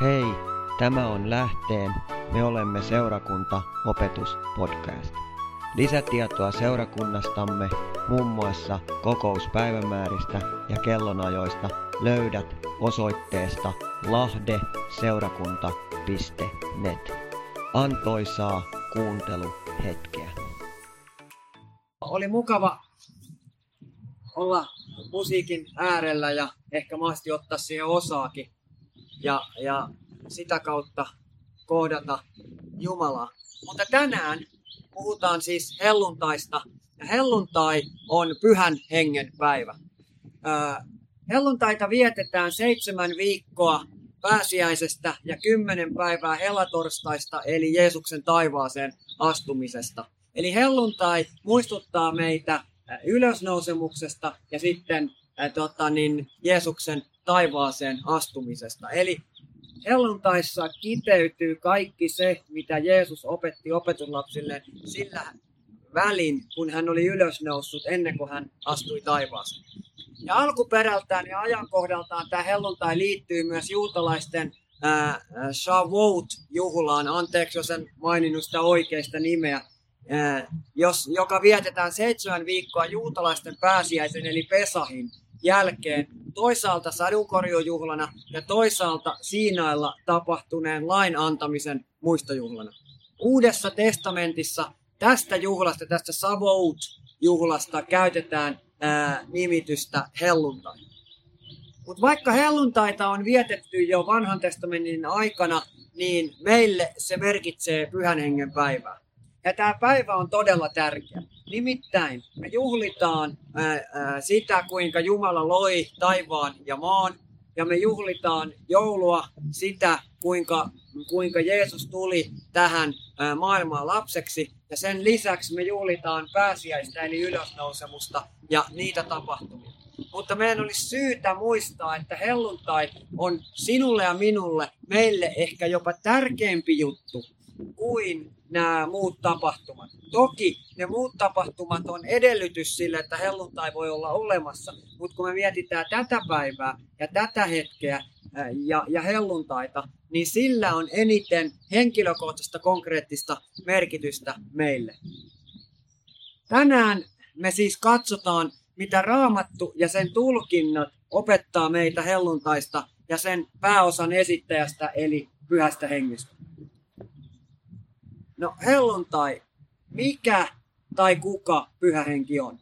Hei, tämä on Lähteen. Me olemme seurakunta opetuspodcast. Lisätietoa seurakunnastamme, muun muassa kokouspäivämääristä ja kellonajoista löydät osoitteesta lahdeseurakunta.net. Antoisaa kuunteluhetkeä. Oli mukava olla musiikin äärellä ja ehkä mahdollisesti ottaa siihen osaakin ja, ja sitä kautta kohdata Jumalaa. Mutta tänään puhutaan siis helluntaista. Ja helluntai on pyhän hengen päivä. Ää, helluntaita vietetään seitsemän viikkoa pääsiäisestä ja kymmenen päivää helatorstaista, eli Jeesuksen taivaaseen astumisesta. Eli helluntai muistuttaa meitä ylösnousemuksesta ja sitten äh, tota, niin, Jeesuksen taivaaseen astumisesta. Eli helluntaissa kiteytyy kaikki se, mitä Jeesus opetti opetuslapsille sillä välin, kun hän oli ylösnoussut ennen kuin hän astui taivaaseen. Ja alkuperältään ja ajankohdaltaan tämä helluntai liittyy myös juutalaisten Shavuot-juhlaan. Anteeksi, jos en maininnut sitä oikeista nimeä. Äh, jos, joka vietetään seitsemän viikkoa juutalaisten pääsiäisen eli Pesahin jälkeen toisaalta sadunkorjujuhlana ja toisaalta Siinailla tapahtuneen lain antamisen muistojuhlana. Uudessa testamentissa tästä juhlasta, tästä Savout-juhlasta käytetään ää, nimitystä helluntai. Mutta vaikka helluntaita on vietetty jo vanhan testamentin aikana, niin meille se merkitsee pyhän hengen päivää. Ja tämä päivä on todella tärkeä. Nimittäin me juhlitaan ää, ää, sitä, kuinka Jumala loi taivaan ja maan. Ja me juhlitaan joulua sitä, kuinka, kuinka Jeesus tuli tähän ää, maailmaan lapseksi. Ja sen lisäksi me juhlitaan pääsiäistä eli ylösnousemusta ja niitä tapahtumia. Mutta meidän olisi syytä muistaa, että helluntai on sinulle ja minulle, meille ehkä jopa tärkeämpi juttu kuin nämä muut tapahtumat. Toki ne muut tapahtumat on edellytys sille, että helluntai voi olla olemassa, mutta kun me mietitään tätä päivää ja tätä hetkeä ja, ja helluntaita, niin sillä on eniten henkilökohtaista konkreettista merkitystä meille. Tänään me siis katsotaan, mitä raamattu ja sen tulkinnat opettaa meitä helluntaista ja sen pääosan esittäjästä eli pyhästä hengestä. No helluntai, mikä tai kuka pyhä henki on?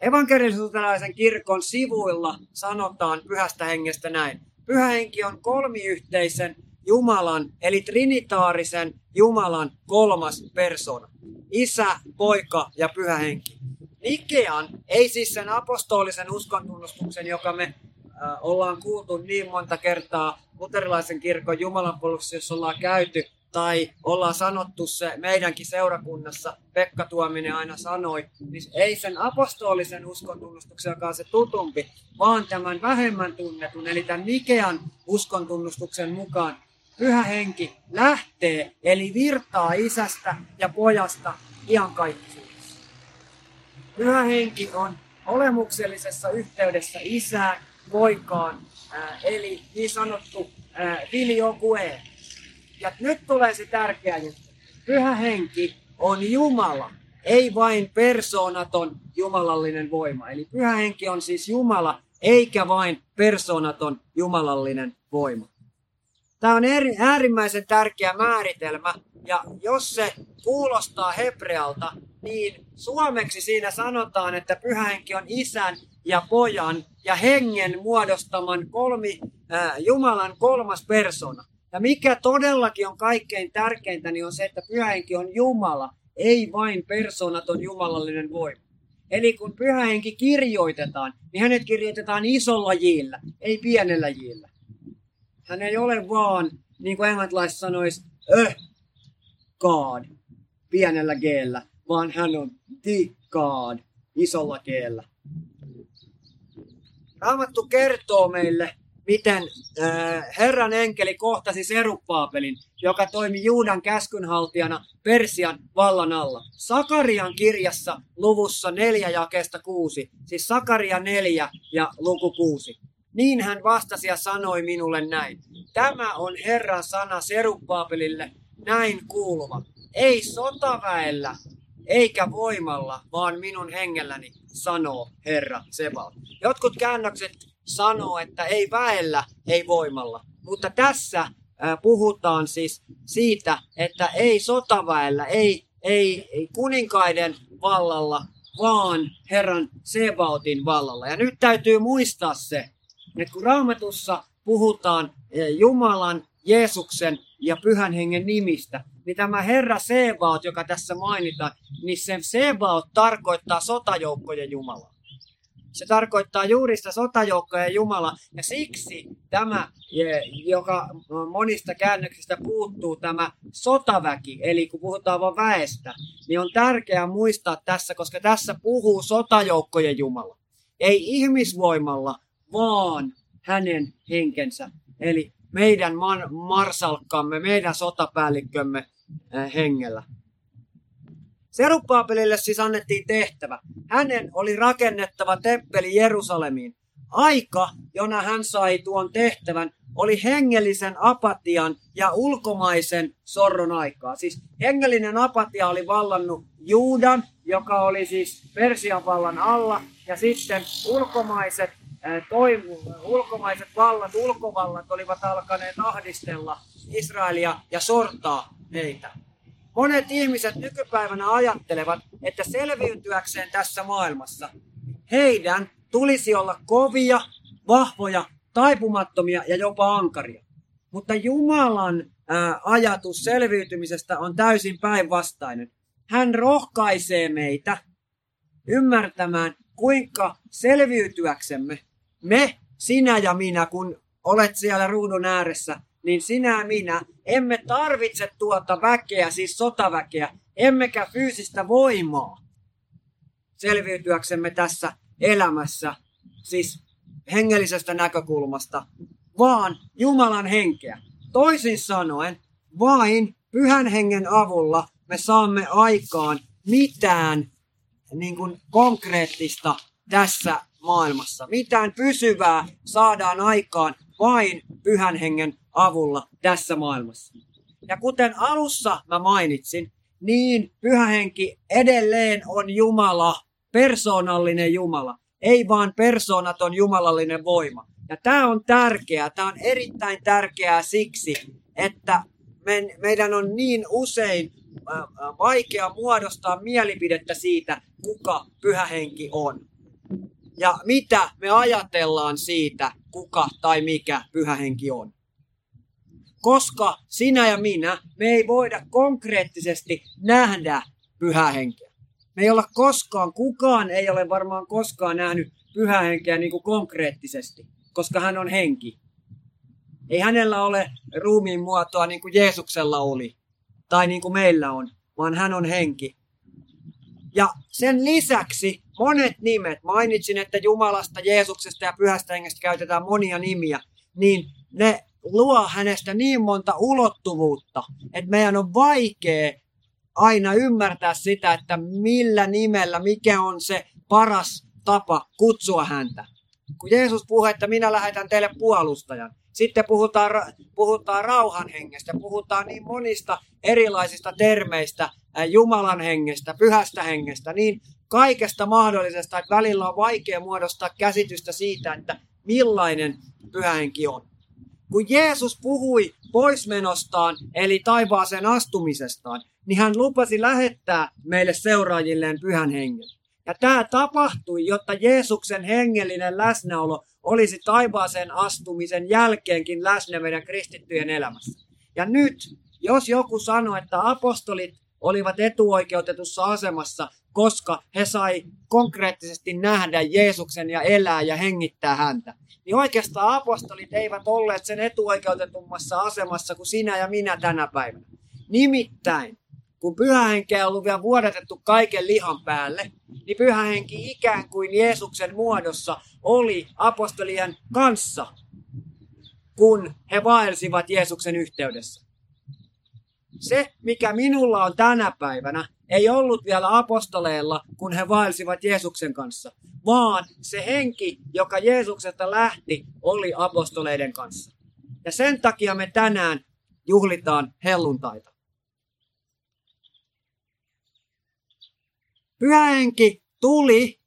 Evankelisuutelaisen kirkon sivuilla sanotaan pyhästä hengestä näin. Pyhä henki on kolmiyhteisen Jumalan, eli trinitaarisen Jumalan kolmas persona. Isä, poika ja pyhä henki. Nikean, ei siis sen apostolisen uskontunnustuksen, joka me äh, ollaan kuultu niin monta kertaa luterilaisen kirkon Jumalan jossa ollaan käyty, tai ollaan sanottu se meidänkin seurakunnassa, Pekka Tuominen aina sanoi, niin ei sen apostolisen uskontunnustuksen, joka on se tutumpi, vaan tämän vähemmän tunnetun, eli tämän Nikean uskontunnustuksen mukaan pyhä henki lähtee, eli virtaa isästä ja pojasta iankaikkisuudessa. Pyhä henki on olemuksellisessa yhteydessä isään, poikaan, eli niin sanottu filioque, ja nyt tulee se tärkeä juttu. Pyhä henki on Jumala, ei vain persoonaton jumalallinen voima. Eli pyhä henki on siis Jumala, eikä vain persoonaton jumalallinen voima. Tämä on eri, äärimmäisen tärkeä määritelmä, ja jos se kuulostaa hebrealta, niin suomeksi siinä sanotaan, että pyhä henki on isän ja pojan ja hengen muodostaman kolmi, äh, Jumalan kolmas persona. Ja mikä todellakin on kaikkein tärkeintä, niin on se, että pyhähenki on Jumala, ei vain persoonaton jumalallinen voima. Eli kun pyhähenki kirjoitetaan, niin hänet kirjoitetaan isolla jillä, ei pienellä jillä. Hän ei ole vaan, niin kuin englantilaiset sanoisi, öh, God, pienellä geellä, vaan hän on the God, isolla geellä. Raamattu kertoo meille miten äh, Herran enkeli kohtasi Seruppaapelin, joka toimi Juudan käskynhaltijana Persian vallan alla. Sakarian kirjassa luvussa 4 jakeesta 6, siis Sakaria 4 ja luku 6. Niin hän vastasi ja sanoi minulle näin. Tämä on Herran sana Seruppaapelille näin kuuluva. Ei sotaväellä eikä voimalla, vaan minun hengelläni, sanoo Herra Sebaot. Jotkut käännökset sanoo, että ei väellä, ei voimalla. Mutta tässä puhutaan siis siitä, että ei sotaväellä, ei, ei, ei kuninkaiden vallalla, vaan Herran Sebaotin vallalla. Ja nyt täytyy muistaa se, että kun raamatussa puhutaan Jumalan, Jeesuksen ja Pyhän Hengen nimistä, niin tämä Herra Sebaot, joka tässä mainitaan, niin se Sebaot tarkoittaa sotajoukkojen Jumalaa. Se tarkoittaa juuri sitä sotajoukkoja Jumala. Ja siksi tämä, joka monista käännöksistä puuttuu, tämä sotaväki, eli kun puhutaan vain väestä, niin on tärkeää muistaa tässä, koska tässä puhuu sotajoukkojen Jumala. Ei ihmisvoimalla, vaan hänen henkensä. Eli meidän marsalkkamme, meidän sotapäällikkömme hengellä. Seruppaapelille siis annettiin tehtävä. Hänen oli rakennettava temppeli Jerusalemiin. Aika, jona hän sai tuon tehtävän, oli hengellisen apatian ja ulkomaisen sorron aikaa. Siis hengellinen apatia oli vallannut Juudan, joka oli siis Persian vallan alla, ja sitten ulkomaiset, äh, toimu, ulkomaiset vallat, ulkovallat olivat alkaneet ahdistella Israelia ja sortaa heitä. Monet ihmiset nykypäivänä ajattelevat, että selviytyäkseen tässä maailmassa heidän tulisi olla kovia, vahvoja, taipumattomia ja jopa ankaria. Mutta Jumalan ajatus selviytymisestä on täysin päinvastainen. Hän rohkaisee meitä ymmärtämään, kuinka selviytyäksemme me, sinä ja minä, kun olet siellä ruudun ääressä, niin sinä ja minä emme tarvitse tuota väkeä, siis sotaväkeä, emmekä fyysistä voimaa selviytyäksemme tässä elämässä, siis hengellisestä näkökulmasta, vaan Jumalan henkeä. Toisin sanoen, vain pyhän hengen avulla me saamme aikaan mitään niin kuin konkreettista tässä maailmassa. Mitään pysyvää saadaan aikaan vain pyhän hengen avulla tässä maailmassa. Ja kuten alussa mä mainitsin, niin pyhä henki edelleen on Jumala, persoonallinen Jumala, ei vaan persoonaton jumalallinen voima. Ja tämä on tärkeää, tämä on erittäin tärkeää siksi, että me, meidän on niin usein vaikea muodostaa mielipidettä siitä, kuka pyhä henki on. Ja mitä me ajatellaan siitä, kuka tai mikä pyhä henki on koska sinä ja minä, me ei voida konkreettisesti nähdä pyhää henkeä. Me ei olla koskaan, kukaan ei ole varmaan koskaan nähnyt pyhää henkeä niin kuin konkreettisesti, koska hän on henki. Ei hänellä ole ruumiin muotoa niin kuin Jeesuksella oli, tai niin kuin meillä on, vaan hän on henki. Ja sen lisäksi monet nimet, mainitsin, että Jumalasta, Jeesuksesta ja Pyhästä Hengestä käytetään monia nimiä, niin ne luo hänestä niin monta ulottuvuutta, että meidän on vaikea aina ymmärtää sitä, että millä nimellä, mikä on se paras tapa kutsua häntä. Kun Jeesus puhuu, että minä lähetän teille puolustajan, sitten puhutaan, puhutaan rauhan hengestä, puhutaan niin monista erilaisista termeistä, Jumalan hengestä, pyhästä hengestä, niin kaikesta mahdollisesta, että välillä on vaikea muodostaa käsitystä siitä, että millainen pyhähenki on. Kun Jeesus puhui poismenostaan, eli taivaaseen astumisestaan, niin hän lupasi lähettää meille seuraajilleen pyhän hengen. Ja tämä tapahtui, jotta Jeesuksen hengellinen läsnäolo olisi taivaaseen astumisen jälkeenkin läsnä meidän kristittyjen elämässä. Ja nyt, jos joku sanoo, että apostolit olivat etuoikeutetussa asemassa, koska he sai konkreettisesti nähdä Jeesuksen ja elää ja hengittää häntä, niin oikeastaan apostolit eivät olleet sen etuoikeutetummassa asemassa kuin sinä ja minä tänä päivänä. Nimittäin, kun pyhähenkeä on ollut vielä vuodatettu kaiken lihan päälle, niin pyhähenki ikään kuin Jeesuksen muodossa oli apostolien kanssa, kun he vaelsivat Jeesuksen yhteydessä. Se, mikä minulla on tänä päivänä, ei ollut vielä apostoleilla, kun he vaelsivat Jeesuksen kanssa, vaan se henki, joka Jeesuksesta lähti, oli apostoleiden kanssa. Ja sen takia me tänään juhlitaan helluntaita. Pyhähenki tuli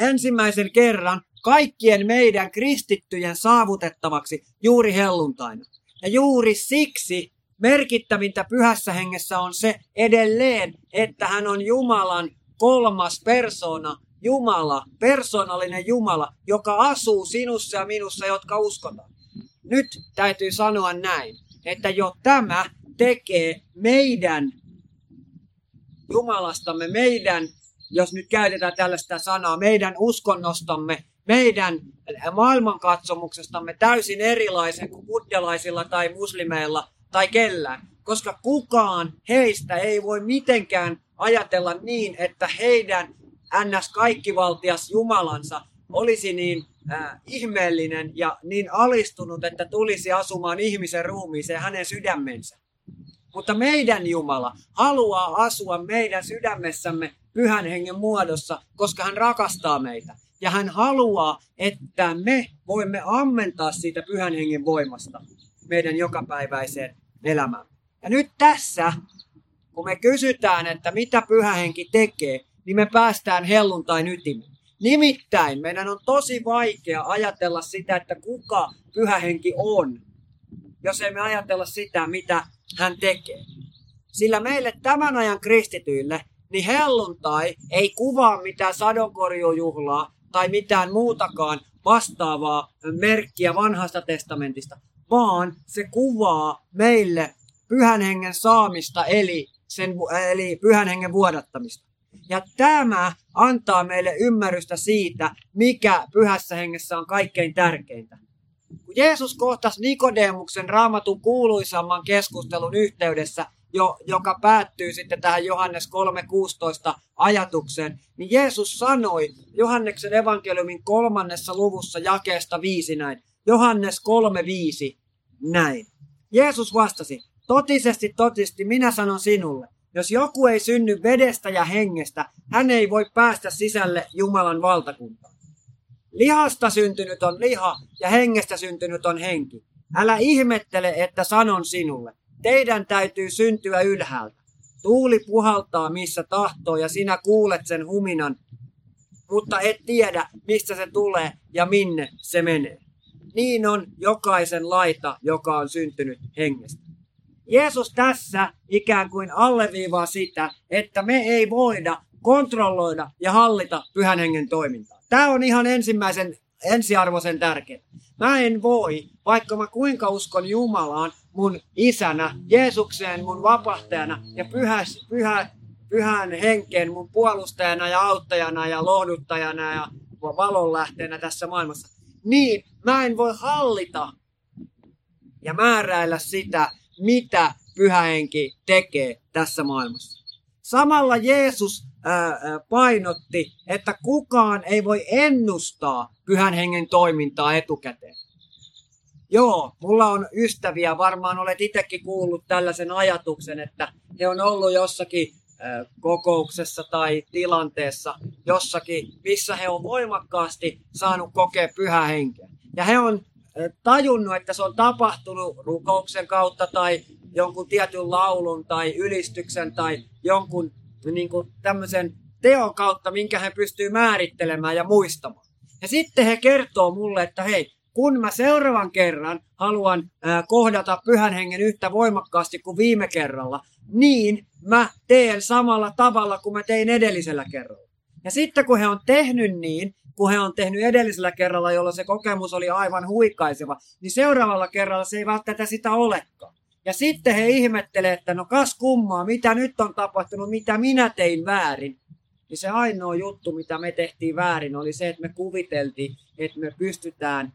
ensimmäisen kerran kaikkien meidän kristittyjen saavutettavaksi juuri helluntaina. Ja juuri siksi merkittävintä pyhässä hengessä on se edelleen, että hän on Jumalan kolmas persona, Jumala, persoonallinen Jumala, joka asuu sinussa ja minussa, jotka uskotaan. Nyt täytyy sanoa näin, että jo tämä tekee meidän Jumalastamme, meidän, jos nyt käytetään tällaista sanaa, meidän uskonnostamme, meidän maailmankatsomuksestamme täysin erilaisen kuin buddhalaisilla tai muslimeilla tai kellään. Koska kukaan heistä ei voi mitenkään ajatella niin, että heidän ns. kaikkivaltias Jumalansa olisi niin äh, ihmeellinen ja niin alistunut, että tulisi asumaan ihmisen ruumiiseen hänen sydämensä. Mutta meidän Jumala haluaa asua meidän sydämessämme pyhän hengen muodossa, koska hän rakastaa meitä. Ja hän haluaa, että me voimme ammentaa siitä pyhän hengen voimasta meidän jokapäiväiseen elämään. Ja nyt tässä, kun me kysytään, että mitä pyhä henki tekee, niin me päästään helluntain ytimeen. Nimittäin meidän on tosi vaikea ajatella sitä, että kuka pyhä henki on, jos emme ajatella sitä, mitä hän tekee. Sillä meille tämän ajan kristityille, niin helluntai ei kuvaa mitään sadonkorjujuhlaa tai mitään muutakaan vastaavaa merkkiä vanhasta testamentista, vaan se kuvaa meille pyhän hengen saamista, eli, sen, eli pyhän hengen vuodattamista. Ja tämä antaa meille ymmärrystä siitä, mikä pyhässä hengessä on kaikkein tärkeintä. Kun Jeesus kohtasi Nikodemuksen raamatun kuuluisamman keskustelun yhteydessä, jo, joka päättyy sitten tähän Johannes 3.16 ajatukseen, niin Jeesus sanoi Johanneksen evankeliumin kolmannessa luvussa jakeesta viisi näin. Johannes 3.5 näin. Jeesus vastasi, totisesti, totisesti, minä sanon sinulle, jos joku ei synny vedestä ja hengestä, hän ei voi päästä sisälle Jumalan valtakuntaan. Lihasta syntynyt on liha ja hengestä syntynyt on henki. Älä ihmettele, että sanon sinulle. Teidän täytyy syntyä ylhäältä. Tuuli puhaltaa missä tahtoo ja sinä kuulet sen huminan, mutta et tiedä, mistä se tulee ja minne se menee. Niin on jokaisen laita, joka on syntynyt hengestä. Jeesus tässä ikään kuin alleviivaa sitä, että me ei voida kontrolloida ja hallita pyhän hengen toimintaa. Tämä on ihan ensimmäisen ensiarvoisen tärkeä. Mä en voi, vaikka mä kuinka uskon Jumalaan, mun isänä, Jeesukseen mun vapahtajana ja pyhä, pyhä, pyhän henkeen mun puolustajana ja auttajana ja lohduttajana ja valonlähteenä tässä maailmassa. Niin, mä en voi hallita ja määräillä sitä, mitä pyhähenki tekee tässä maailmassa. Samalla Jeesus painotti, että kukaan ei voi ennustaa pyhän hengen toimintaa etukäteen. Joo, mulla on ystäviä, varmaan olet itsekin kuullut tällaisen ajatuksen, että he on ollut jossakin kokouksessa tai tilanteessa jossakin, missä he on voimakkaasti saanut kokea pyhä henkeä. Ja he on tajunnut, että se on tapahtunut rukouksen kautta tai jonkun tietyn laulun tai ylistyksen tai jonkun niin kuin tämmöisen teon kautta, minkä he pystyy määrittelemään ja muistamaan. Ja sitten he kertoo mulle, että hei, kun mä seuraavan kerran haluan kohdata pyhän hengen yhtä voimakkaasti kuin viime kerralla, niin mä teen samalla tavalla kuin mä tein edellisellä kerralla. Ja sitten kun he on tehnyt niin, kun he on tehnyt edellisellä kerralla, jolloin se kokemus oli aivan huikaiseva, niin seuraavalla kerralla se ei välttämättä sitä olekaan. Ja sitten he ihmettelee, että no kas kummaa, mitä nyt on tapahtunut, mitä minä tein väärin. Niin se ainoa juttu, mitä me tehtiin väärin, oli se, että me kuviteltiin, että me pystytään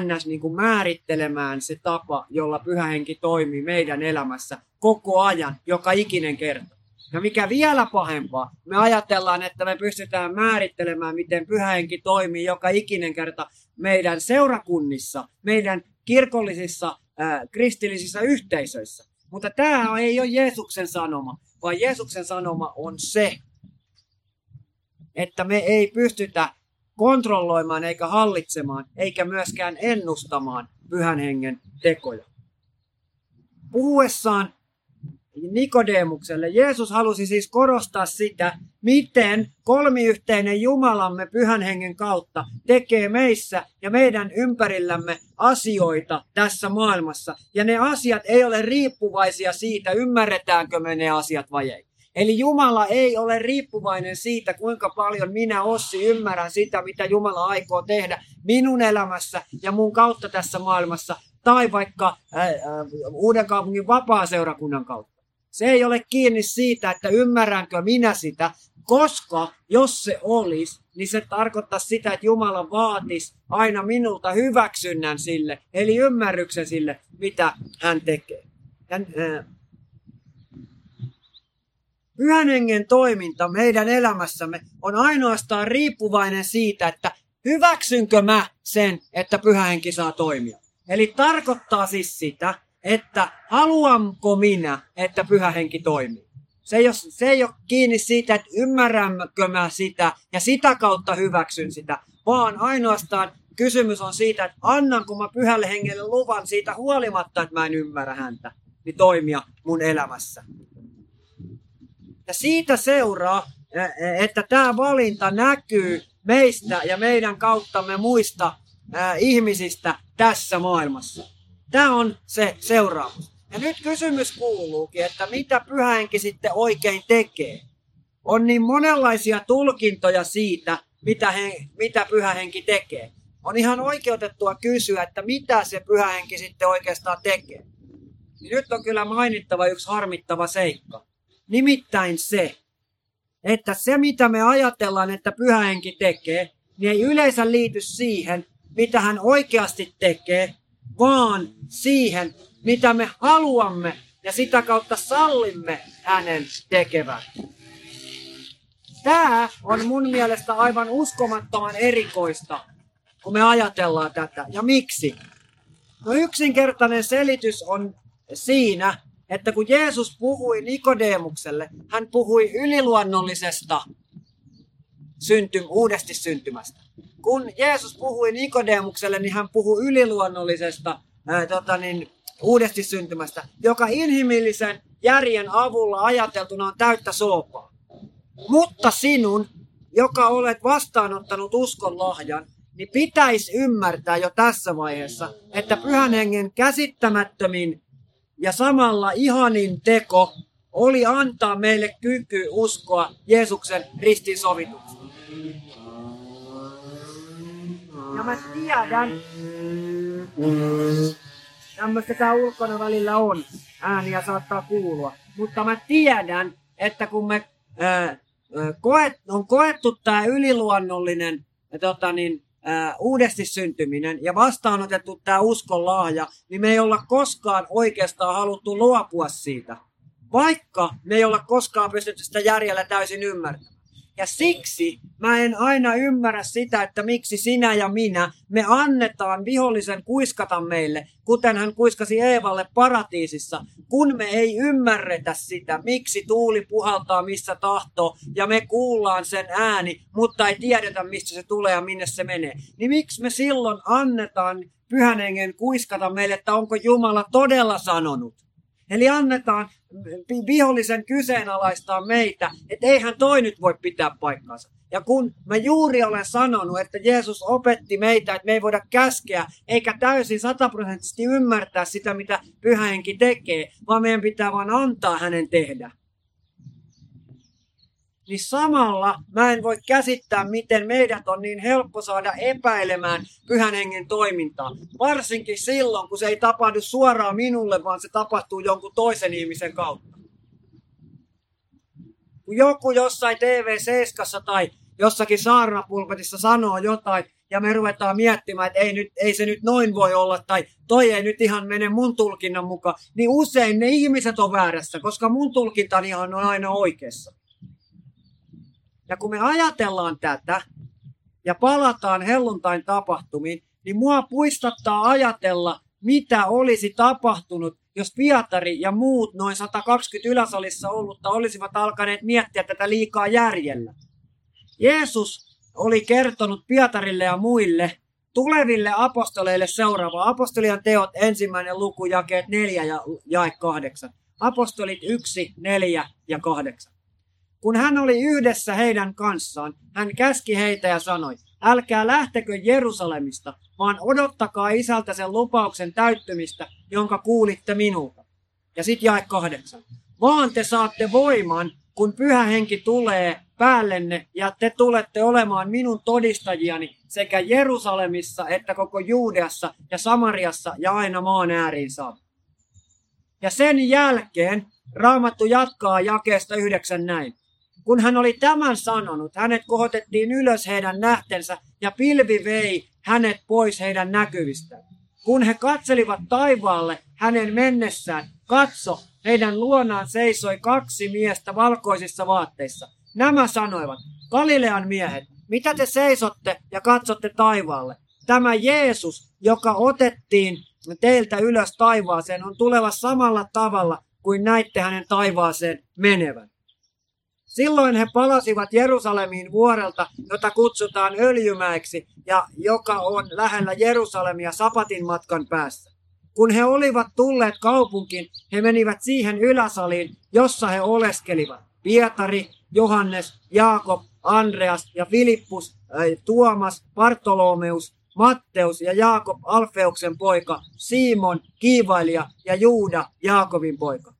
ns. Niin kuin määrittelemään se tapa, jolla pyhähenki toimii meidän elämässä koko ajan, joka ikinen kerta. Ja mikä vielä pahempaa, me ajatellaan, että me pystytään määrittelemään, miten pyhähenki toimii joka ikinen kerta meidän seurakunnissa, meidän kirkollisissa ää, kristillisissä yhteisöissä. Mutta tämä ei ole Jeesuksen sanoma, vaan Jeesuksen sanoma on se, että me ei pystytä kontrolloimaan eikä hallitsemaan, eikä myöskään ennustamaan pyhän hengen tekoja. Puhuessaan Nikodemukselle. Jeesus halusi siis korostaa sitä, miten kolmiyhteinen Jumalamme pyhän hengen kautta tekee meissä ja meidän ympärillämme asioita tässä maailmassa. Ja ne asiat ei ole riippuvaisia siitä, ymmärretäänkö me ne asiat vai ei. Eli Jumala ei ole riippuvainen siitä, kuinka paljon minä Ossi ymmärrän sitä, mitä Jumala aikoo tehdä minun elämässä ja mun kautta tässä maailmassa, tai vaikka äh, äh, Uuden kaupungin vapaa-seurakunnan kautta. Se ei ole kiinni siitä, että ymmärränkö minä sitä, koska jos se olisi, niin se tarkoittaa sitä, että Jumala vaatisi aina minulta hyväksynnän sille, eli ymmärryksen sille, mitä hän tekee. Hän, äh, Pyhän hengen toiminta meidän elämässämme on ainoastaan riippuvainen siitä, että hyväksynkö mä sen, että pyhä henki saa toimia. Eli tarkoittaa siis sitä, että haluanko minä, että pyhä henki toimii. Se ei, ole, se ei ole kiinni siitä, että ymmärränkö mä sitä ja sitä kautta hyväksyn sitä, vaan ainoastaan kysymys on siitä, että annanko mä pyhälle hengelle luvan siitä huolimatta, että mä en ymmärrä häntä, niin toimia mun elämässä. Ja siitä seuraa, että tämä valinta näkyy meistä ja meidän kauttamme muista ihmisistä tässä maailmassa. Tämä on se seuraamus. Ja nyt kysymys kuuluukin, että mitä pyhähenki sitten oikein tekee? On niin monenlaisia tulkintoja siitä, mitä, he, mitä pyhähenki tekee. On ihan oikeutettua kysyä, että mitä se pyhähenki sitten oikeastaan tekee. Niin nyt on kyllä mainittava yksi harmittava seikka. Nimittäin se, että se mitä me ajatellaan, että pyhähenki tekee, niin ei yleensä liity siihen, mitä hän oikeasti tekee, vaan siihen, mitä me haluamme ja sitä kautta sallimme hänen tekevän. Tämä on mun mielestä aivan uskomattoman erikoista, kun me ajatellaan tätä. Ja miksi? No yksinkertainen selitys on siinä, että kun Jeesus puhui Nikodemukselle, hän puhui yliluonnollisesta syntym, uudesti syntymästä kun Jeesus puhui Nikodemukselle, niin hän puhui yliluonnollisesta ää, tota niin, uudesti syntymästä, joka inhimillisen järjen avulla ajateltuna on täyttä soopaa. Mutta sinun, joka olet vastaanottanut uskon lahjan, niin pitäisi ymmärtää jo tässä vaiheessa, että pyhän hengen käsittämättömin ja samalla ihanin teko oli antaa meille kyky uskoa Jeesuksen ristin sovitukseen. Ja mä tiedän, tämmöistä tää ulkona välillä on, ääniä saattaa kuulua. Mutta mä tiedän, että kun me ää, koet, on koettu tämä yliluonnollinen tota niin, uudesti syntyminen ja vastaanotettu tämä uskon lahja, niin me ei olla koskaan oikeastaan haluttu luopua siitä. Vaikka me ei olla koskaan pystytty sitä järjellä täysin ymmärtämään. Ja siksi mä en aina ymmärrä sitä, että miksi sinä ja minä, me annetaan vihollisen kuiskata meille, kuten hän kuiskasi Eevalle paratiisissa, kun me ei ymmärretä sitä, miksi tuuli puhaltaa missä tahtoo ja me kuullaan sen ääni, mutta ei tiedetä mistä se tulee ja minne se menee. Niin miksi me silloin annetaan pyhän hengen kuiskata meille, että onko Jumala todella sanonut? Eli annetaan vihollisen kyseenalaistaa meitä, että eihän toi nyt voi pitää paikkaansa. Ja kun mä juuri olen sanonut, että Jeesus opetti meitä, että me ei voida käskeä eikä täysin sataprosenttisesti ymmärtää sitä, mitä pyhähenki tekee, vaan meidän pitää vain antaa hänen tehdä niin samalla mä en voi käsittää, miten meidät on niin helppo saada epäilemään pyhän hengen toimintaa. Varsinkin silloin, kun se ei tapahdu suoraan minulle, vaan se tapahtuu jonkun toisen ihmisen kautta. Kun joku jossain TV7 tai jossakin saarnapulpetissa sanoo jotain, ja me ruvetaan miettimään, että ei, nyt, ei se nyt noin voi olla, tai toi ei nyt ihan mene mun tulkinnan mukaan, niin usein ne ihmiset on väärässä, koska mun tulkintani on aina oikeassa. Ja kun me ajatellaan tätä ja palataan helluntain tapahtumiin, niin mua puistattaa ajatella, mitä olisi tapahtunut, jos Pietari ja muut noin 120 yläsalissa ollutta olisivat alkaneet miettiä tätä liikaa järjellä. Jeesus oli kertonut Pietarille ja muille tuleville apostoleille seuraava. Apostolian teot ensimmäinen luku, jakeet 4 ja jae 8. Apostolit 1, 4 ja 8. Kun hän oli yhdessä heidän kanssaan, hän käski heitä ja sanoi, älkää lähtekö Jerusalemista, vaan odottakaa isältä sen lupauksen täyttymistä, jonka kuulitte minulta. Ja sitten jae kahdeksan. Vaan te saatte voiman, kun pyhä henki tulee päällenne ja te tulette olemaan minun todistajiani sekä Jerusalemissa että koko Juudeassa ja Samariassa ja aina maan ääriin saakka. Ja sen jälkeen Raamattu jatkaa jakeesta yhdeksän näin. Kun hän oli tämän sanonut, hänet kohotettiin ylös heidän nähtensä ja pilvi vei hänet pois heidän näkyvistään. Kun he katselivat taivaalle hänen mennessään, katso, heidän luonaan seisoi kaksi miestä valkoisissa vaatteissa. Nämä sanoivat, Galilean miehet, mitä te seisotte ja katsotte taivaalle? Tämä Jeesus, joka otettiin teiltä ylös taivaaseen, on tuleva samalla tavalla kuin näitte hänen taivaaseen menevän. Silloin he palasivat Jerusalemiin vuorelta, jota kutsutaan Öljymäeksi ja joka on lähellä Jerusalemia Sapatin matkan päässä. Kun he olivat tulleet kaupunkiin, he menivät siihen yläsaliin, jossa he oleskelivat. Pietari, Johannes, Jaakob, Andreas ja Filippus, äh, Tuomas, Bartolomeus, Matteus ja Jaakob Alfeuksen poika, Simon, Kiivailija ja Juuda, Jaakobin poika.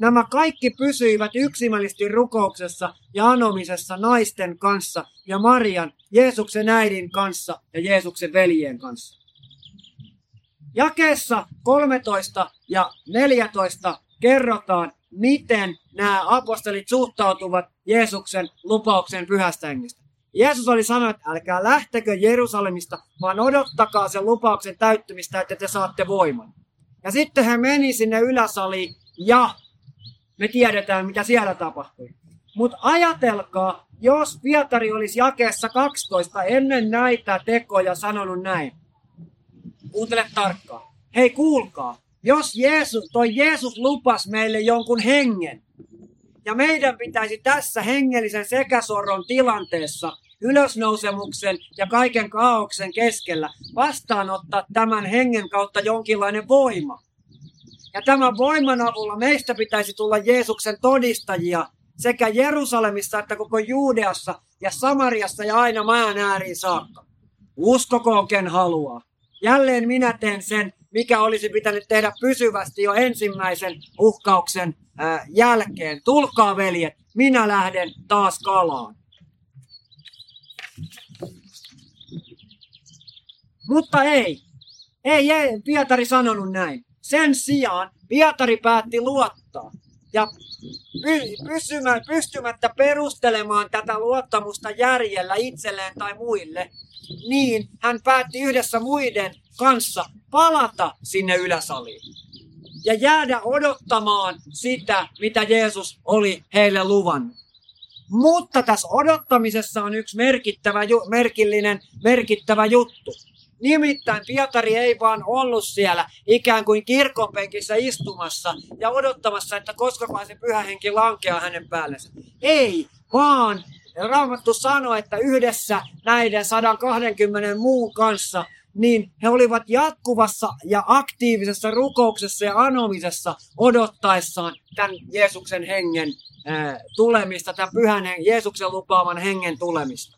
Nämä kaikki pysyivät yksimielisesti rukouksessa ja anomisessa naisten kanssa ja Marian, Jeesuksen äidin kanssa ja Jeesuksen veljen kanssa. Jakeessa 13 ja 14 kerrotaan, miten nämä apostolit suhtautuvat Jeesuksen lupauksen pyhästä hengestä. Jeesus oli sanonut, että älkää lähtekö Jerusalemista, vaan odottakaa sen lupauksen täyttymistä, että te saatte voiman. Ja sitten hän meni sinne yläsaliin ja me tiedetään, mitä siellä tapahtui. Mutta ajatelkaa, jos Pietari olisi jakeessa 12 ennen näitä tekoja sanonut näin. Kuuntele tarkkaan. Hei, kuulkaa. Jos Jeesus, toi Jeesus lupas meille jonkun hengen, ja meidän pitäisi tässä hengellisen sekasorron tilanteessa ylösnousemuksen ja kaiken kaauksen keskellä vastaanottaa tämän hengen kautta jonkinlainen voima. Ja tämän voiman avulla meistä pitäisi tulla Jeesuksen todistajia sekä Jerusalemissa että koko Juudeassa ja Samariassa ja aina maan ääriin saakka. Uskokoon ken haluaa. Jälleen minä teen sen, mikä olisi pitänyt tehdä pysyvästi jo ensimmäisen uhkauksen ää, jälkeen. Tulkaa veljet, minä lähden taas kalaan. Mutta ei. Ei, ei Pietari sanonut näin. Sen sijaan Pietari päätti luottaa. Ja pysymä, pystymättä perustelemaan tätä luottamusta järjellä itselleen tai muille, niin hän päätti yhdessä muiden kanssa palata sinne yläsaliin ja jäädä odottamaan sitä, mitä Jeesus oli heille luvannut. Mutta tässä odottamisessa on yksi merkittävä, merkillinen, merkittävä juttu. Nimittäin Pietari ei vaan ollut siellä ikään kuin kirkonpenkissä istumassa ja odottamassa, että koska se pyhä henki lankeaa hänen päällensä. Ei, vaan Raamattu sanoi, että yhdessä näiden 120 muun kanssa niin he olivat jatkuvassa ja aktiivisessa rukouksessa ja anomisessa odottaessaan tämän Jeesuksen hengen tulemista, tämän pyhän Jeesuksen lupaaman hengen tulemista.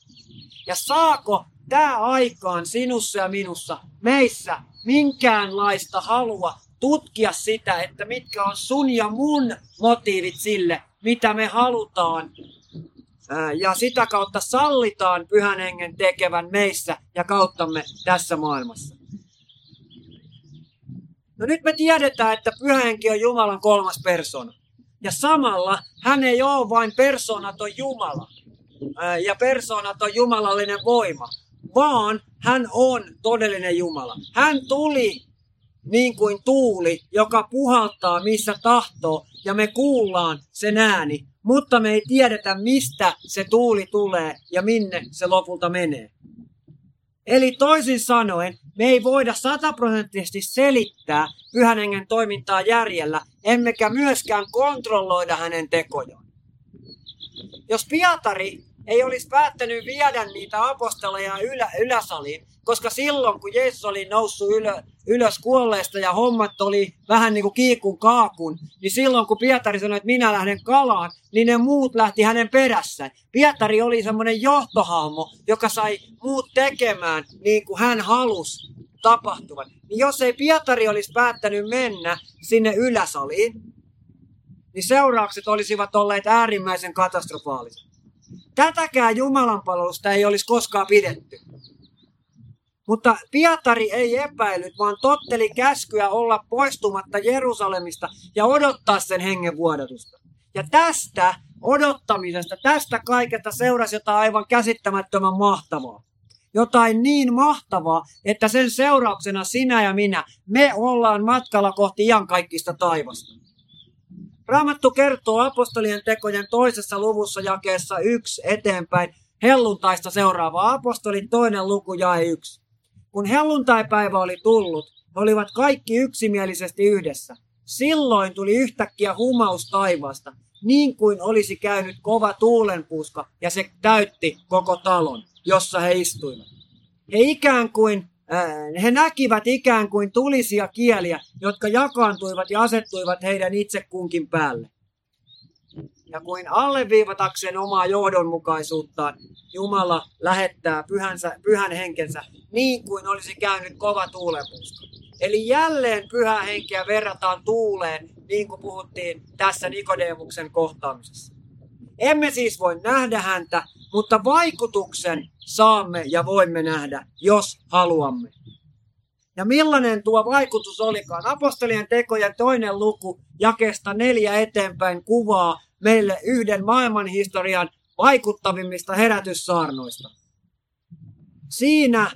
Ja saako tämä aikaan sinussa ja minussa, meissä, minkäänlaista halua tutkia sitä, että mitkä on sun ja mun motiivit sille, mitä me halutaan. Ja sitä kautta sallitaan pyhän hengen tekevän meissä ja kauttamme tässä maailmassa. No nyt me tiedetään, että pyhä henki on Jumalan kolmas persona. Ja samalla hän ei ole vain persoonaton Jumala ja persoonaton jumalallinen voima, vaan hän on todellinen Jumala. Hän tuli niin kuin tuuli, joka puhaltaa missä tahtoo, ja me kuullaan sen ääni, mutta me ei tiedetä, mistä se tuuli tulee ja minne se lopulta menee. Eli toisin sanoen, me ei voida sataprosenttisesti selittää pyhän hengen toimintaa järjellä, emmekä myöskään kontrolloida hänen tekojaan. Jos Pietari ei olisi päättänyt viedä niitä apostoleja ylä, yläsaliin, koska silloin kun Jeesus oli noussut ylö, ylös kuolleesta ja hommat oli vähän niin kuin kiikun kaakun, niin silloin kun Pietari sanoi, että minä lähden kalaan, niin ne muut lähti hänen perässään. Pietari oli semmoinen johtohahmo, joka sai muut tekemään niin kuin hän halusi tapahtuvan. Niin jos ei Pietari olisi päättänyt mennä sinne yläsaliin, niin seuraukset olisivat olleet äärimmäisen katastrofaaliset. Tätäkään Jumalan palvelusta ei olisi koskaan pidetty. Mutta Pietari ei epäillyt, vaan totteli käskyä olla poistumatta Jerusalemista ja odottaa sen hengen vuodatusta. Ja tästä odottamisesta, tästä kaikesta seurasi jotain aivan käsittämättömän mahtavaa. Jotain niin mahtavaa, että sen seurauksena sinä ja minä, me ollaan matkalla kohti iankaikkista taivasta. Raamattu kertoo apostolien tekojen toisessa luvussa jakeessa yksi eteenpäin helluntaista seuraava apostolin toinen luku jae yksi. Kun helluntaipäivä oli tullut, he olivat kaikki yksimielisesti yhdessä. Silloin tuli yhtäkkiä humaus taivaasta, niin kuin olisi käynyt kova tuulenpuska, ja se täytti koko talon, jossa he istuivat. He ikään kuin he näkivät ikään kuin tulisia kieliä, jotka jakaantuivat ja asettuivat heidän itse kunkin päälle. Ja kuin alleviivatakseen omaa johdonmukaisuuttaan, Jumala lähettää pyhänsä, pyhän henkensä niin kuin olisi käynyt kova tuulenpuska. Eli jälleen pyhä henkeä verrataan tuuleen, niin kuin puhuttiin tässä Nikodemuksen kohtaamisessa. Emme siis voi nähdä häntä, mutta vaikutuksen saamme ja voimme nähdä, jos haluamme. Ja millainen tuo vaikutus olikaan? Apostolien tekojen toinen luku jakesta neljä eteenpäin kuvaa meille yhden maailmanhistorian vaikuttavimmista herätyssaarnoista. Siinä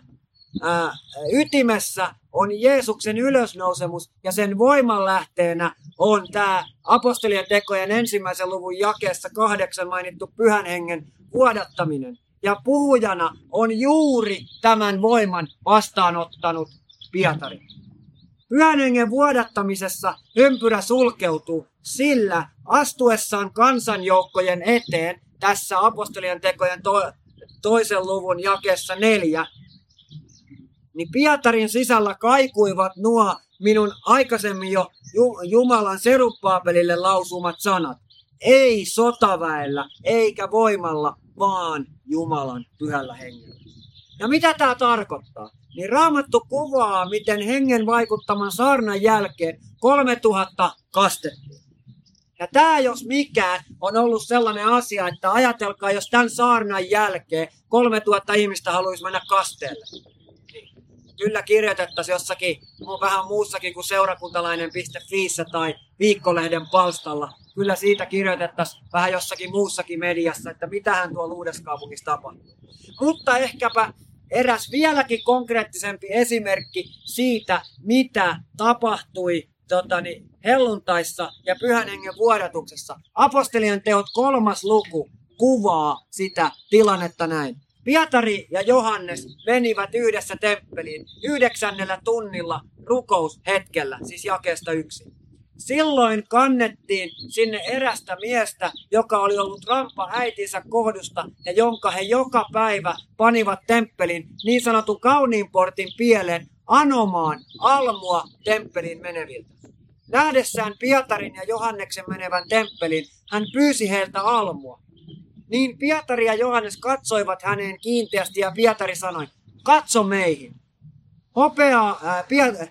ää, ytimessä on Jeesuksen ylösnousemus ja sen voimanlähteenä on tämä apostolien tekojen ensimmäisen luvun jakeessa kahdeksan mainittu pyhän hengen vuodattaminen. Ja puhujana on juuri tämän voiman vastaanottanut Pietari. Pyhän hengen vuodattamisessa ympyrä sulkeutuu, sillä astuessaan kansanjoukkojen eteen tässä apostolien tekojen to- toisen luvun jakessa neljä, niin Pietarin sisällä kaikuivat nuo minun aikaisemmin jo Jumalan seruppaapelille lausumat sanat. Ei sotaväellä, eikä voimalla, vaan Jumalan pyhällä hengellä. Ja mitä tämä tarkoittaa? Niin Raamattu kuvaa, miten hengen vaikuttaman saarnan jälkeen 3000 kastettiin. Ja tämä jos mikään on ollut sellainen asia, että ajatelkaa, jos tämän saarnan jälkeen 3000 ihmistä haluaisi mennä kasteelle. Niin kyllä kirjoitettaisiin jossakin vähän muussakin kuin seurakuntalainen.fi tai viikkolehden palstalla. Kyllä siitä kirjoitettaisiin vähän jossakin muussakin mediassa, että mitähän tuo Luudeskaupungissa tapahtuu. Mutta ehkäpä eräs vieläkin konkreettisempi esimerkki siitä, mitä tapahtui totani, helluntaissa ja pyhän hengen vuodatuksessa. Apostolien teot kolmas luku kuvaa sitä tilannetta näin. Pietari ja Johannes menivät yhdessä temppeliin yhdeksännellä tunnilla rukoushetkellä, siis jakeesta yksi. Silloin kannettiin sinne erästä miestä, joka oli ollut rampa äitinsä kohdusta ja jonka he joka päivä panivat temppelin niin sanotun kauniin portin pieleen anomaan almua temppeliin meneviltä. Nähdessään Pietarin ja Johanneksen menevän temppelin, hän pyysi heiltä almua. Niin Pietari ja Johannes katsoivat häneen kiinteästi ja Pietari sanoi, katso meihin. Hopea, ää, Piet-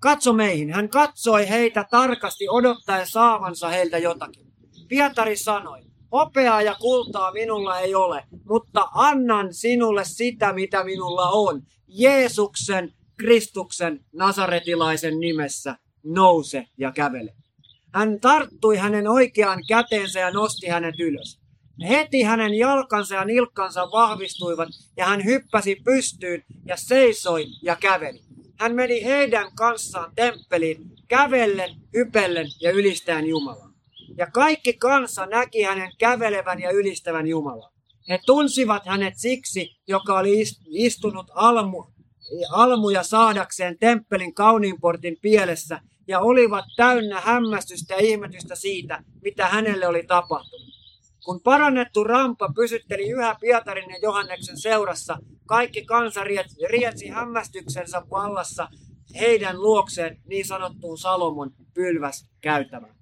katso meihin. Hän katsoi heitä tarkasti odottaen saavansa heiltä jotakin. Pietari sanoi, hopeaa ja kultaa minulla ei ole, mutta annan sinulle sitä, mitä minulla on. Jeesuksen, Kristuksen, Nasaretilaisen nimessä nouse ja kävele. Hän tarttui hänen oikeaan käteensä ja nosti hänet ylös. Heti hänen jalkansa ja nilkkansa vahvistuivat ja hän hyppäsi pystyyn ja seisoi ja käveli. Hän meni heidän kanssaan temppeliin kävellen, hypellen ja ylistäen Jumalaa. Ja kaikki kansa näki hänen kävelevän ja ylistävän Jumalaa. He tunsivat hänet siksi, joka oli istunut almu, almuja saadakseen temppelin kauniinportin pielessä ja olivat täynnä hämmästystä ja ihmetystä siitä, mitä hänelle oli tapahtunut. Kun parannettu rampa pysytteli yhä Pietarin ja Johanneksen seurassa, kaikki kansa rietsi hämmästyksensä vallassa heidän luokseen niin sanottuun Salomon pylväs käytävään.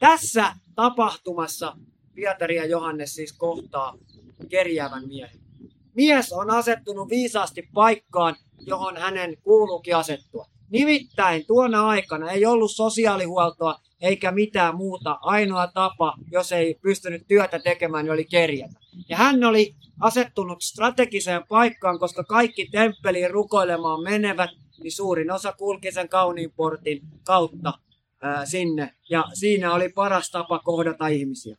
Tässä tapahtumassa Pietari ja Johannes siis kohtaa kerjäävän miehen. Mies on asettunut viisaasti paikkaan, johon hänen kuuluukin asettua. Nimittäin tuona aikana ei ollut sosiaalihuoltoa eikä mitään muuta. Ainoa tapa, jos ei pystynyt työtä tekemään, niin oli kerjätä. Ja hän oli asettunut strategiseen paikkaan, koska kaikki temppeliin rukoilemaan menevät, niin suurin osa kulki sen kauniin portin kautta ää, sinne. Ja siinä oli paras tapa kohdata ihmisiä.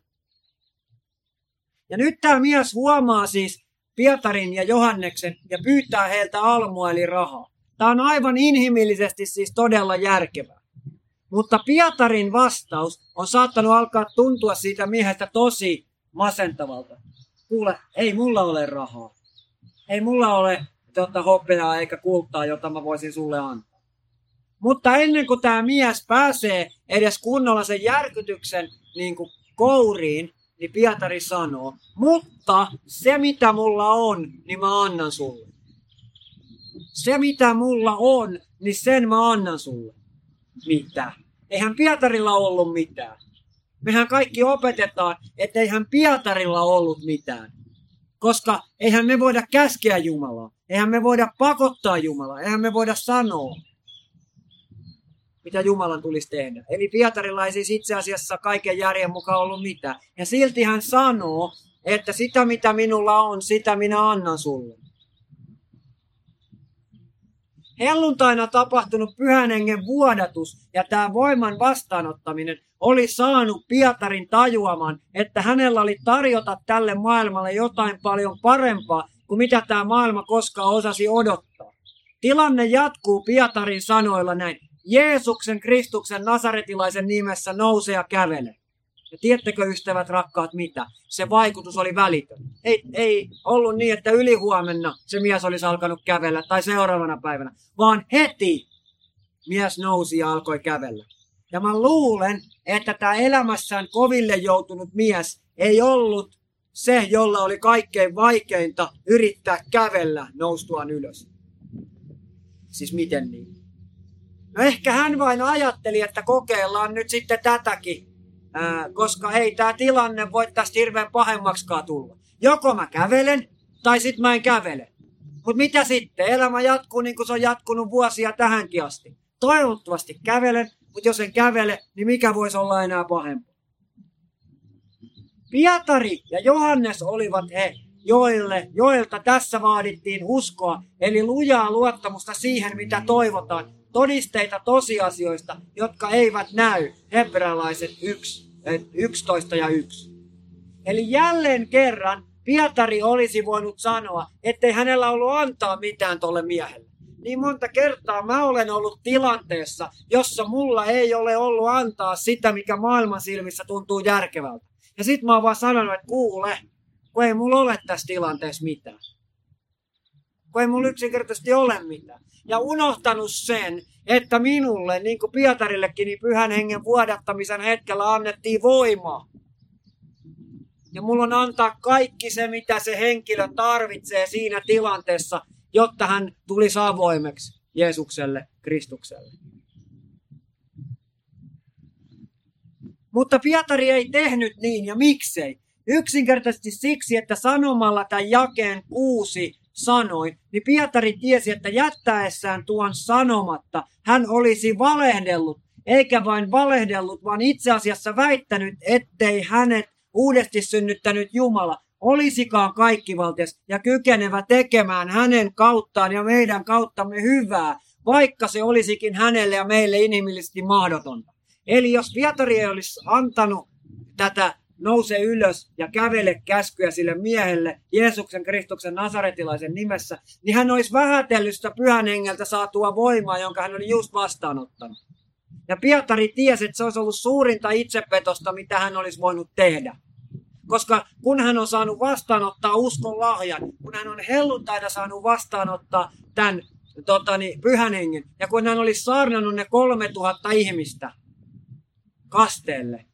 Ja nyt tämä mies huomaa siis Pietarin ja Johanneksen ja pyytää heiltä almua eli rahaa. Tämä on aivan inhimillisesti siis todella järkevää. Mutta Pietarin vastaus on saattanut alkaa tuntua siitä miehestä tosi masentavalta. Kuule, ei mulla ole rahaa. Ei mulla ole tota, hopeaa eikä kultaa, jota mä voisin sulle antaa. Mutta ennen kuin tämä mies pääsee edes kunnolla sen järkytyksen niin kuin kouriin, niin Pietari sanoo, mutta se mitä mulla on, niin mä annan sulle. Se mitä mulla on, niin sen mä annan sulle. Mitä? Eihän Pietarilla ollut mitään. Mehän kaikki opetetaan, että eihän Pietarilla ollut mitään. Koska eihän me voida käskeä Jumalaa. Eihän me voida pakottaa Jumalaa. Eihän me voida sanoa, mitä Jumalan tulisi tehdä. Eli Pietarilla ei siis itse asiassa kaiken järjen mukaan ollut mitään. Ja silti hän sanoo, että sitä mitä minulla on, sitä minä annan sulle. Helluntaina tapahtunut pyhän hengen vuodatus ja tämä voiman vastaanottaminen oli saanut Pietarin tajuamaan, että hänellä oli tarjota tälle maailmalle jotain paljon parempaa kuin mitä tämä maailma koskaan osasi odottaa. Tilanne jatkuu Pietarin sanoilla näin. Jeesuksen Kristuksen Nasaretilaisen nimessä nouse ja kävele. Ja tiedättekö ystävät rakkaat mitä? Se vaikutus oli välitön. Ei, ei ollut niin, että ylihuomenna se mies olisi alkanut kävellä tai seuraavana päivänä, vaan heti mies nousi ja alkoi kävellä. Ja mä luulen, että tämä elämässään koville joutunut mies ei ollut se, jolla oli kaikkein vaikeinta yrittää kävellä noustuaan ylös. Siis miten niin? No ehkä hän vain ajatteli, että kokeillaan nyt sitten tätäkin ää, koska ei tämä tilanne voi tästä hirveän pahemmaksikaan tulla. Joko mä kävelen, tai sitten mä en kävele. Mutta mitä sitten? Elämä jatkuu niin kuin se on jatkunut vuosia tähänkin asti. Toivottavasti kävelen, mutta jos en kävele, niin mikä voisi olla enää pahempaa? Pietari ja Johannes olivat he, joille, joilta tässä vaadittiin uskoa, eli lujaa luottamusta siihen, mitä toivotaan, todisteita tosiasioista, jotka eivät näy, hebrealaiset 1, 11 ja 1. Eli jälleen kerran Pietari olisi voinut sanoa, ettei hänellä ollut antaa mitään tolle miehelle. Niin monta kertaa mä olen ollut tilanteessa, jossa mulla ei ole ollut antaa sitä, mikä maailman silmissä tuntuu järkevältä. Ja sit mä oon vaan sanonut, että kuule, kun ei mulla ole tässä tilanteessa mitään. Kun ei mulla yksinkertaisesti ole mitään ja unohtanut sen, että minulle, niin kuin Pietarillekin, niin pyhän hengen vuodattamisen hetkellä annettiin voimaa. Ja mulla on antaa kaikki se, mitä se henkilö tarvitsee siinä tilanteessa, jotta hän tulisi avoimeksi Jeesukselle, Kristukselle. Mutta Pietari ei tehnyt niin, ja miksei? Yksinkertaisesti siksi, että sanomalla tämän jakeen kuusi sanoi, niin Pietari tiesi, että jättäessään tuon sanomatta hän olisi valehdellut, eikä vain valehdellut, vaan itse asiassa väittänyt, ettei hänet uudesti synnyttänyt Jumala olisikaan kaikkivaltias ja kykenevä tekemään hänen kauttaan ja meidän kauttamme hyvää, vaikka se olisikin hänelle ja meille inhimillisesti mahdotonta. Eli jos Pietari ei olisi antanut tätä nouse ylös ja kävele käskyä sille miehelle Jeesuksen Kristuksen Nasaretilaisen nimessä, niin hän olisi vähätellyt sitä pyhän hengeltä saatua voimaa, jonka hän oli just vastaanottanut. Ja Pietari tiesi, että se olisi ollut suurinta itsepetosta, mitä hän olisi voinut tehdä. Koska kun hän on saanut vastaanottaa uskon lahjan, kun hän on helluntaita saanut vastaanottaa tämän totani, pyhän hengen, ja kun hän oli saarnannut ne kolme tuhatta ihmistä kasteelle.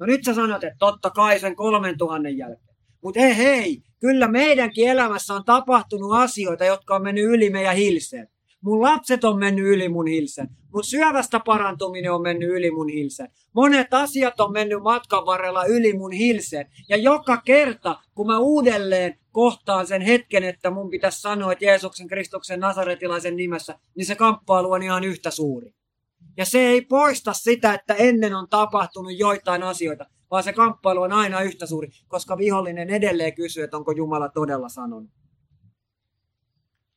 No nyt sä sanot, että totta kai sen kolmen tuhannen jälkeen. Mutta hei hei, kyllä meidänkin elämässä on tapahtunut asioita, jotka on mennyt yli meidän hilseen. Mun lapset on mennyt yli mun hilsen. Mun syövästä parantuminen on mennyt yli mun hilsen. Monet asiat on mennyt matkan varrella yli mun hilsen. Ja joka kerta, kun mä uudelleen kohtaan sen hetken, että mun pitäisi sanoa, että Jeesuksen Kristuksen Nasaretilaisen nimessä, niin se kamppailu on ihan yhtä suuri. Ja se ei poista sitä, että ennen on tapahtunut joitain asioita, vaan se kamppailu on aina yhtä suuri, koska vihollinen edelleen kysyy, että onko Jumala todella sanonut.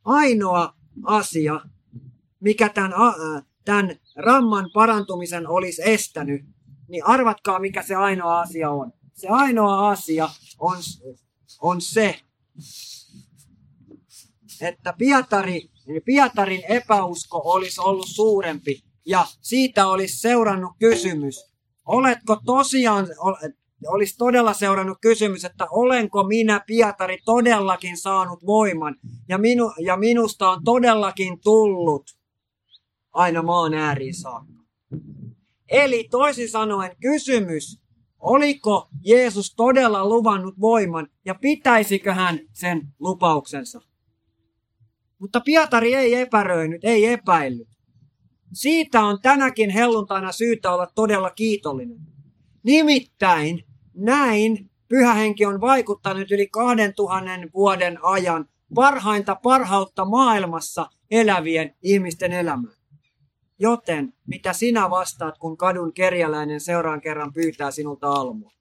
Ainoa asia, mikä tämän, tämän ramman parantumisen olisi estänyt, niin arvatkaa mikä se ainoa asia on. Se ainoa asia on, on se, että Pietari, Pietarin epäusko olisi ollut suurempi ja siitä olisi seurannut kysymys. Oletko tosiaan, olisi todella seurannut kysymys, että olenko minä Pietari todellakin saanut voiman ja, minu, ja minusta on todellakin tullut aina maan ääriin saakka. Eli toisin sanoen kysymys, oliko Jeesus todella luvannut voiman ja pitäisikö hän sen lupauksensa? Mutta Pietari ei epäröinyt, ei epäillyt. Siitä on tänäkin helluntaina syytä olla todella kiitollinen. Nimittäin näin pyhä henki on vaikuttanut yli 2000 vuoden ajan parhainta parhautta maailmassa elävien ihmisten elämään. Joten mitä sinä vastaat, kun kadun kerjäläinen seuraan kerran pyytää sinulta almua?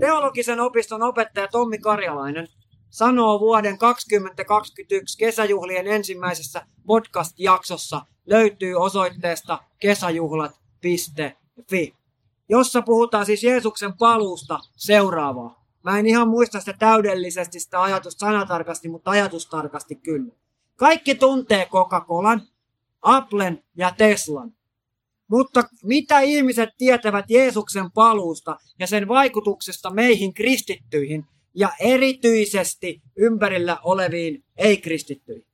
Teologisen opiston opettaja Tommi Karjalainen sanoo vuoden 2021 kesäjuhlien ensimmäisessä podcast-jaksossa löytyy osoitteesta kesäjuhlat.fi jossa puhutaan siis Jeesuksen paluusta seuraavaa. Mä en ihan muista sitä täydellisesti sitä ajatusta sanatarkasti, mutta ajatustarkasti kyllä. Kaikki tuntee Coca-Colan, Applen ja Teslan. Mutta mitä ihmiset tietävät Jeesuksen paluusta ja sen vaikutuksesta meihin kristittyihin ja erityisesti ympärillä oleviin ei-kristittyihin?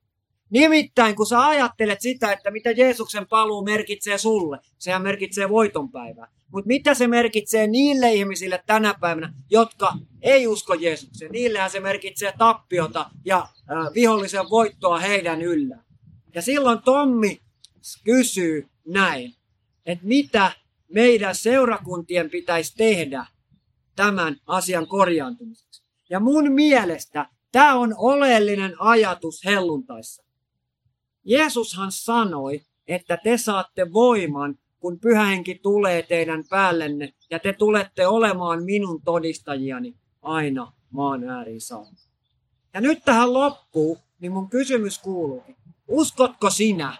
Nimittäin kun sä ajattelet sitä, että mitä Jeesuksen paluu merkitsee sulle, sehän merkitsee voitonpäivää. Mutta mitä se merkitsee niille ihmisille tänä päivänä, jotka ei usko Jeesukseen? Niillehän se merkitsee tappiota ja vihollisen voittoa heidän yllään. Ja silloin Tommi kysyy näin, että mitä meidän seurakuntien pitäisi tehdä tämän asian korjaantumiseksi. Ja mun mielestä tämä on oleellinen ajatus helluntaissa. Jeesushan sanoi, että te saatte voiman, kun pyhähenki tulee teidän päällenne, ja te tulette olemaan minun todistajiani aina maan ääriin saakka. Ja nyt tähän loppuu, niin mun kysymys kuuluu, uskotko sinä,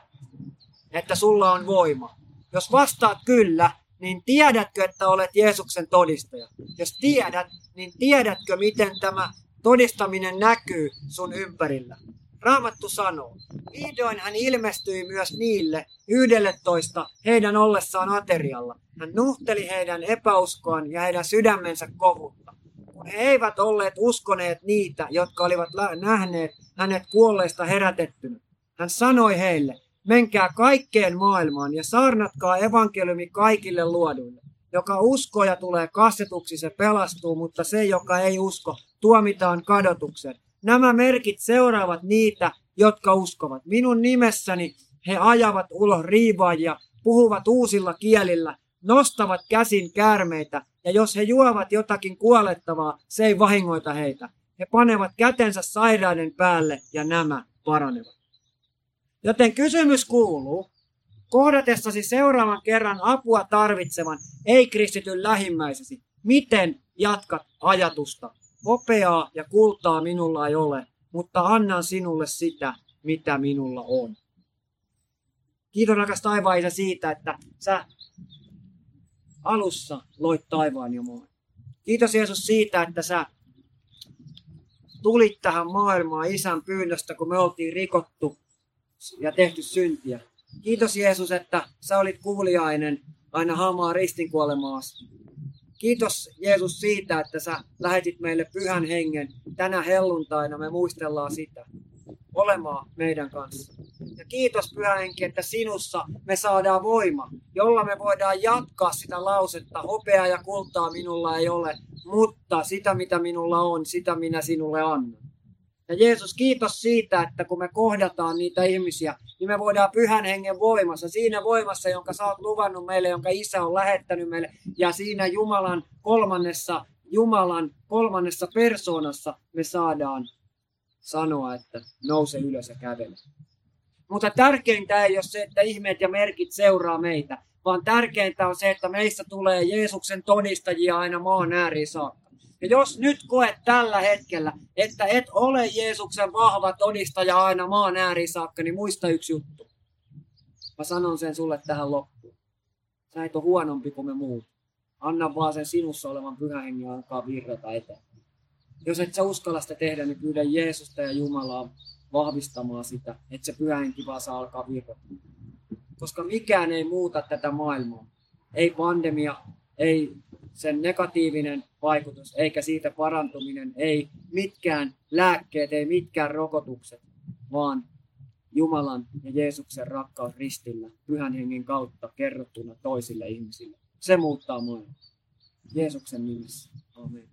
että sulla on voima? Jos vastaat kyllä, niin tiedätkö, että olet Jeesuksen todistaja? Jos tiedät, niin tiedätkö, miten tämä todistaminen näkyy sun ympärillä? Raamattu sanoo, vihdoin hän ilmestyi myös niille yhdelle toista heidän ollessaan aterialla. Hän nuhteli heidän epäuskoaan ja heidän sydämensä kovutta. Kun he eivät olleet uskoneet niitä, jotka olivat nähneet hänet kuolleista herätettynä. Hän sanoi heille, menkää kaikkeen maailmaan ja saarnatkaa evankeliumi kaikille luoduille. Joka uskoo ja tulee kastetuksi, se pelastuu, mutta se, joka ei usko, tuomitaan kadotuksen. Nämä merkit seuraavat niitä, jotka uskovat. Minun nimessäni he ajavat ulos riivaajia, puhuvat uusilla kielillä, nostavat käsin käärmeitä, ja jos he juovat jotakin kuolettavaa, se ei vahingoita heitä. He panevat kätensä sairaiden päälle, ja nämä paranevat. Joten kysymys kuuluu, kohdatessasi seuraavan kerran apua tarvitsevan ei-kristityn lähimmäisesi, miten jatkat ajatusta Hopeaa ja kultaa minulla ei ole, mutta annan sinulle sitä, mitä minulla on. Kiitos rakas taivaan siitä, että sä alussa loit taivaan ja. Kiitos Jeesus siitä, että sä tulit tähän maailmaan isän pyynnöstä, kun me oltiin rikottu ja tehty syntiä. Kiitos Jeesus, että sä olit kuuliainen aina hamaa ristin kuolemaasi. Kiitos Jeesus siitä, että sä lähetit meille pyhän hengen. Tänä helluntaina me muistellaan sitä olemaan meidän kanssa. Ja kiitos Pyhä Henki, että sinussa me saadaan voima, jolla me voidaan jatkaa sitä lausetta. Hopeaa ja kultaa minulla ei ole, mutta sitä mitä minulla on, sitä minä sinulle annan. Ja Jeesus, kiitos siitä, että kun me kohdataan niitä ihmisiä, niin me voidaan pyhän hengen voimassa, siinä voimassa, jonka sä oot luvannut meille, jonka Isä on lähettänyt meille, ja siinä Jumalan kolmannessa, Jumalan kolmannessa persoonassa me saadaan sanoa, että nouse ylös ja kävele. Mutta tärkeintä ei ole se, että ihmeet ja merkit seuraa meitä, vaan tärkeintä on se, että meistä tulee Jeesuksen todistajia aina maan ääriin saakka. Ja jos nyt koet tällä hetkellä, että et ole Jeesuksen vahva todistaja aina maan ääriin saakka, niin muista yksi juttu. Mä sanon sen sulle tähän loppuun. Sä et ole huonompi kuin me muut. Anna vaan sen sinussa olevan pyhän hengen alkaa virrata eteen. Jos et sä uskalla sitä tehdä, niin pyydä Jeesusta ja Jumalaa vahvistamaan sitä, että se pyhä henki vaan saa alkaa virrata. Koska mikään ei muuta tätä maailmaa. Ei pandemia, ei sen negatiivinen vaikutus, eikä siitä parantuminen, ei mitkään lääkkeet, ei mitkään rokotukset, vaan Jumalan ja Jeesuksen rakkaus ristillä, pyhän hengen kautta kerrottuna toisille ihmisille. Se muuttaa maailmaa. Jeesuksen nimissä. Amen.